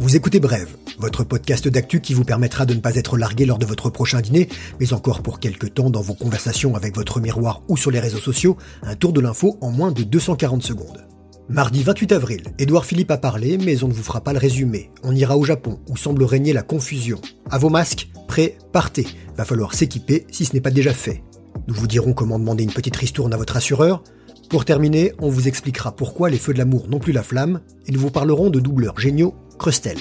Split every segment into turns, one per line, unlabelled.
Vous écoutez Brève, votre podcast d'actu qui vous permettra de ne pas être largué lors de votre prochain dîner, mais encore pour quelques temps dans vos conversations avec votre miroir ou sur les réseaux sociaux, un tour de l'info en moins de 240 secondes. Mardi 28 avril, Édouard Philippe a parlé, mais on ne vous fera pas le résumé. On ira au Japon, où semble régner la confusion. À vos masques, prêts, partez. Va falloir s'équiper si ce n'est pas déjà fait. Nous vous dirons comment demander une petite ristourne à votre assureur. Pour terminer, on vous expliquera pourquoi les feux de l'amour n'ont plus la flamme, et nous vous parlerons de doubleurs géniaux Crustel.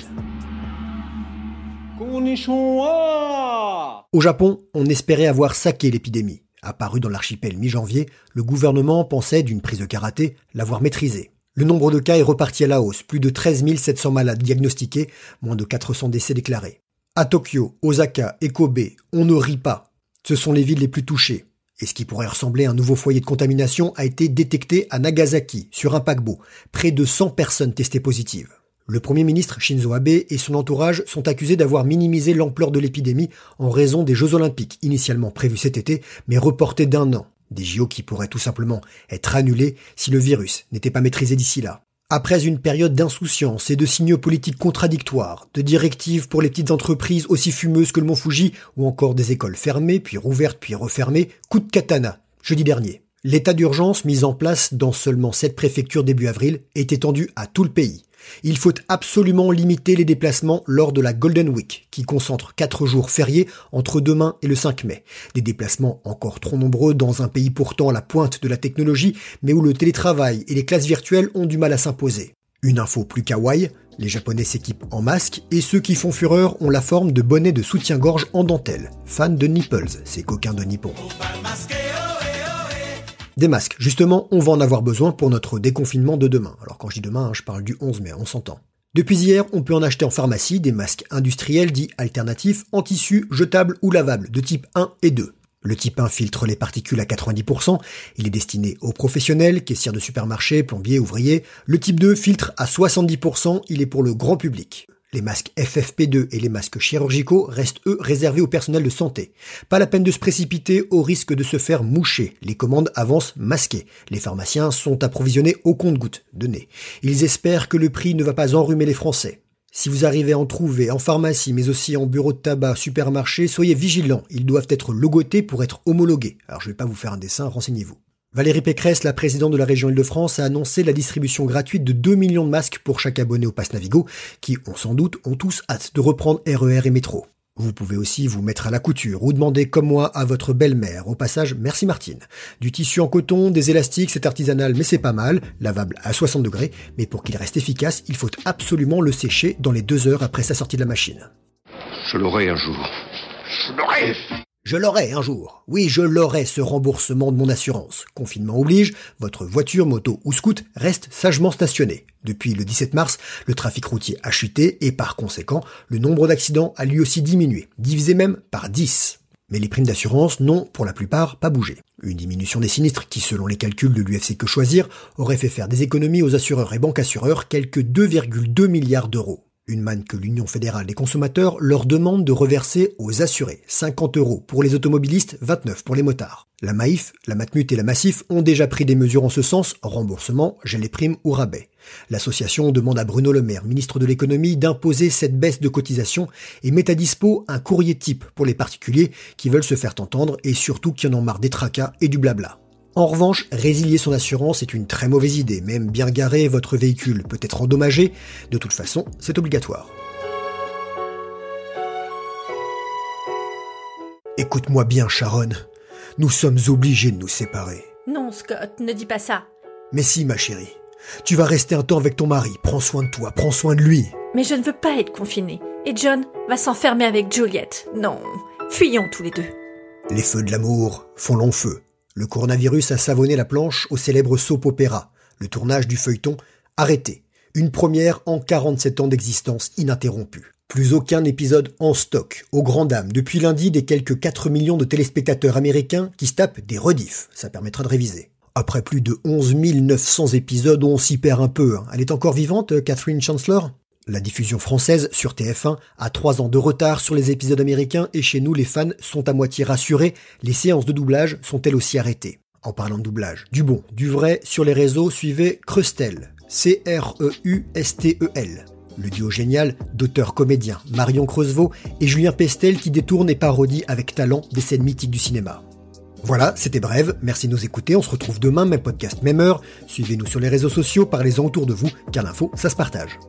Au Japon, on espérait avoir saqué l'épidémie. Apparu dans l'archipel mi-janvier, le gouvernement pensait d'une prise de karaté l'avoir maîtrisée. Le nombre de cas est reparti à la hausse, plus de 13 700 malades diagnostiqués, moins de 400 décès déclarés. À Tokyo, Osaka et Kobe, on ne rit pas. Ce sont les villes les plus touchées. Et ce qui pourrait ressembler à un nouveau foyer de contamination a été détecté à Nagasaki, sur un paquebot. Près de 100 personnes testées positives. Le Premier ministre Shinzo Abe et son entourage sont accusés d'avoir minimisé l'ampleur de l'épidémie en raison des Jeux olympiques initialement prévus cet été, mais reportés d'un an. Des JO qui pourraient tout simplement être annulés si le virus n'était pas maîtrisé d'ici là. Après une période d'insouciance et de signaux politiques contradictoires, de directives pour les petites entreprises aussi fumeuses que le Mont Fuji, ou encore des écoles fermées, puis rouvertes, puis refermées, coup de katana, jeudi dernier. L'état d'urgence mis en place dans seulement sept préfectures début avril est étendu à tout le pays. Il faut absolument limiter les déplacements lors de la Golden Week, qui concentre quatre jours fériés entre demain et le 5 mai. Des déplacements encore trop nombreux dans un pays pourtant à la pointe de la technologie, mais où le télétravail et les classes virtuelles ont du mal à s'imposer. Une info plus kawaii, les Japonais s'équipent en masque et ceux qui font fureur ont la forme de bonnets de soutien-gorge en dentelle. Fans de Nipples, ces coquins de Nippon. Des masques. Justement, on va en avoir besoin pour notre déconfinement de demain. Alors quand je dis demain, hein, je parle du 11 mai, on s'entend. Depuis hier, on peut en acheter en pharmacie des masques industriels dits alternatifs en tissu jetable ou lavable de type 1 et 2. Le type 1 filtre les particules à 90%, il est destiné aux professionnels, caissières de supermarché, plombiers, ouvriers. Le type 2 filtre à 70%, il est pour le grand public. Les masques FFP2 et les masques chirurgicaux restent eux réservés au personnel de santé. Pas la peine de se précipiter au risque de se faire moucher. Les commandes avancent masquées. Les pharmaciens sont approvisionnés au compte-gouttes de nez. Ils espèrent que le prix ne va pas enrhumer les Français. Si vous arrivez à en trouver en pharmacie, mais aussi en bureau de tabac, supermarché, soyez vigilants. Ils doivent être logotés pour être homologués. Alors je ne vais pas vous faire un dessin, renseignez-vous. Valérie Pécresse, la présidente de la région Île-de-France, a annoncé la distribution gratuite de 2 millions de masques pour chaque abonné au Pass Navigo, qui, on sans doute, ont tous hâte de reprendre RER e et métro. Vous pouvez aussi vous mettre à la couture ou demander comme moi à votre belle-mère. Au passage, merci Martine. Du tissu en coton, des élastiques, c'est artisanal mais c'est pas mal, lavable à 60 degrés, mais pour qu'il reste efficace, il faut absolument le sécher dans les deux heures après sa sortie de la machine.
Je l'aurai un jour. Je l'aurai
je l'aurai un jour. Oui, je l'aurai ce remboursement de mon assurance. Confinement oblige, votre voiture, moto ou scoot reste sagement stationnée. Depuis le 17 mars, le trafic routier a chuté et par conséquent, le nombre d'accidents a lui aussi diminué, divisé même par 10. Mais les primes d'assurance n'ont, pour la plupart, pas bougé. Une diminution des sinistres qui, selon les calculs de l'UFC Que Choisir, aurait fait faire des économies aux assureurs et banques assureurs quelques 2,2 milliards d'euros. Une manne que l'Union fédérale des consommateurs leur demande de reverser aux assurés. 50 euros pour les automobilistes, 29 pour les motards. La Maïf, la Matmut et la Massif ont déjà pris des mesures en ce sens, remboursement, gel primes ou rabais. L'association demande à Bruno Le Maire, ministre de l'économie, d'imposer cette baisse de cotisation et met à dispo un courrier type pour les particuliers qui veulent se faire entendre et surtout qui en ont marre des tracas et du blabla. En revanche, résilier son assurance est une très mauvaise idée, même bien garé, votre véhicule peut être endommagé, de toute façon, c'est obligatoire. Écoute-moi bien, Sharon, nous sommes obligés de nous séparer.
Non, Scott, ne dis pas ça.
Mais si, ma chérie, tu vas rester un temps avec ton mari, prends soin de toi, prends soin de lui.
Mais je ne veux pas être confinée, et John va s'enfermer avec Juliette. Non, fuyons tous les deux.
Les feux de l'amour font long feu. Le coronavirus a savonné la planche au célèbre soap opéra, le tournage du feuilleton arrêté. Une première en 47 ans d'existence ininterrompue. Plus aucun épisode en stock, au grand dam, depuis lundi des quelques 4 millions de téléspectateurs américains qui se tapent des rediffs. Ça permettra de réviser. Après plus de 11 900 épisodes, on s'y perd un peu. Hein. Elle est encore vivante, Catherine Chancellor? La diffusion française sur TF1 a trois ans de retard sur les épisodes américains et chez nous les fans sont à moitié rassurés, les séances de doublage sont elles aussi arrêtées. En parlant de doublage, du bon, du vrai, sur les réseaux, suivez Crustel, C-R-E-U-S-T-E-L. Le duo génial d'auteurs-comédiens Marion Creusevaux et Julien Pestel qui détourne et parodie avec talent des scènes mythiques du cinéma. Voilà, c'était bref, merci de nous écouter, on se retrouve demain, même podcast, même heure. Suivez-nous sur les réseaux sociaux, parlez-en autour de vous, car l'info, ça se partage.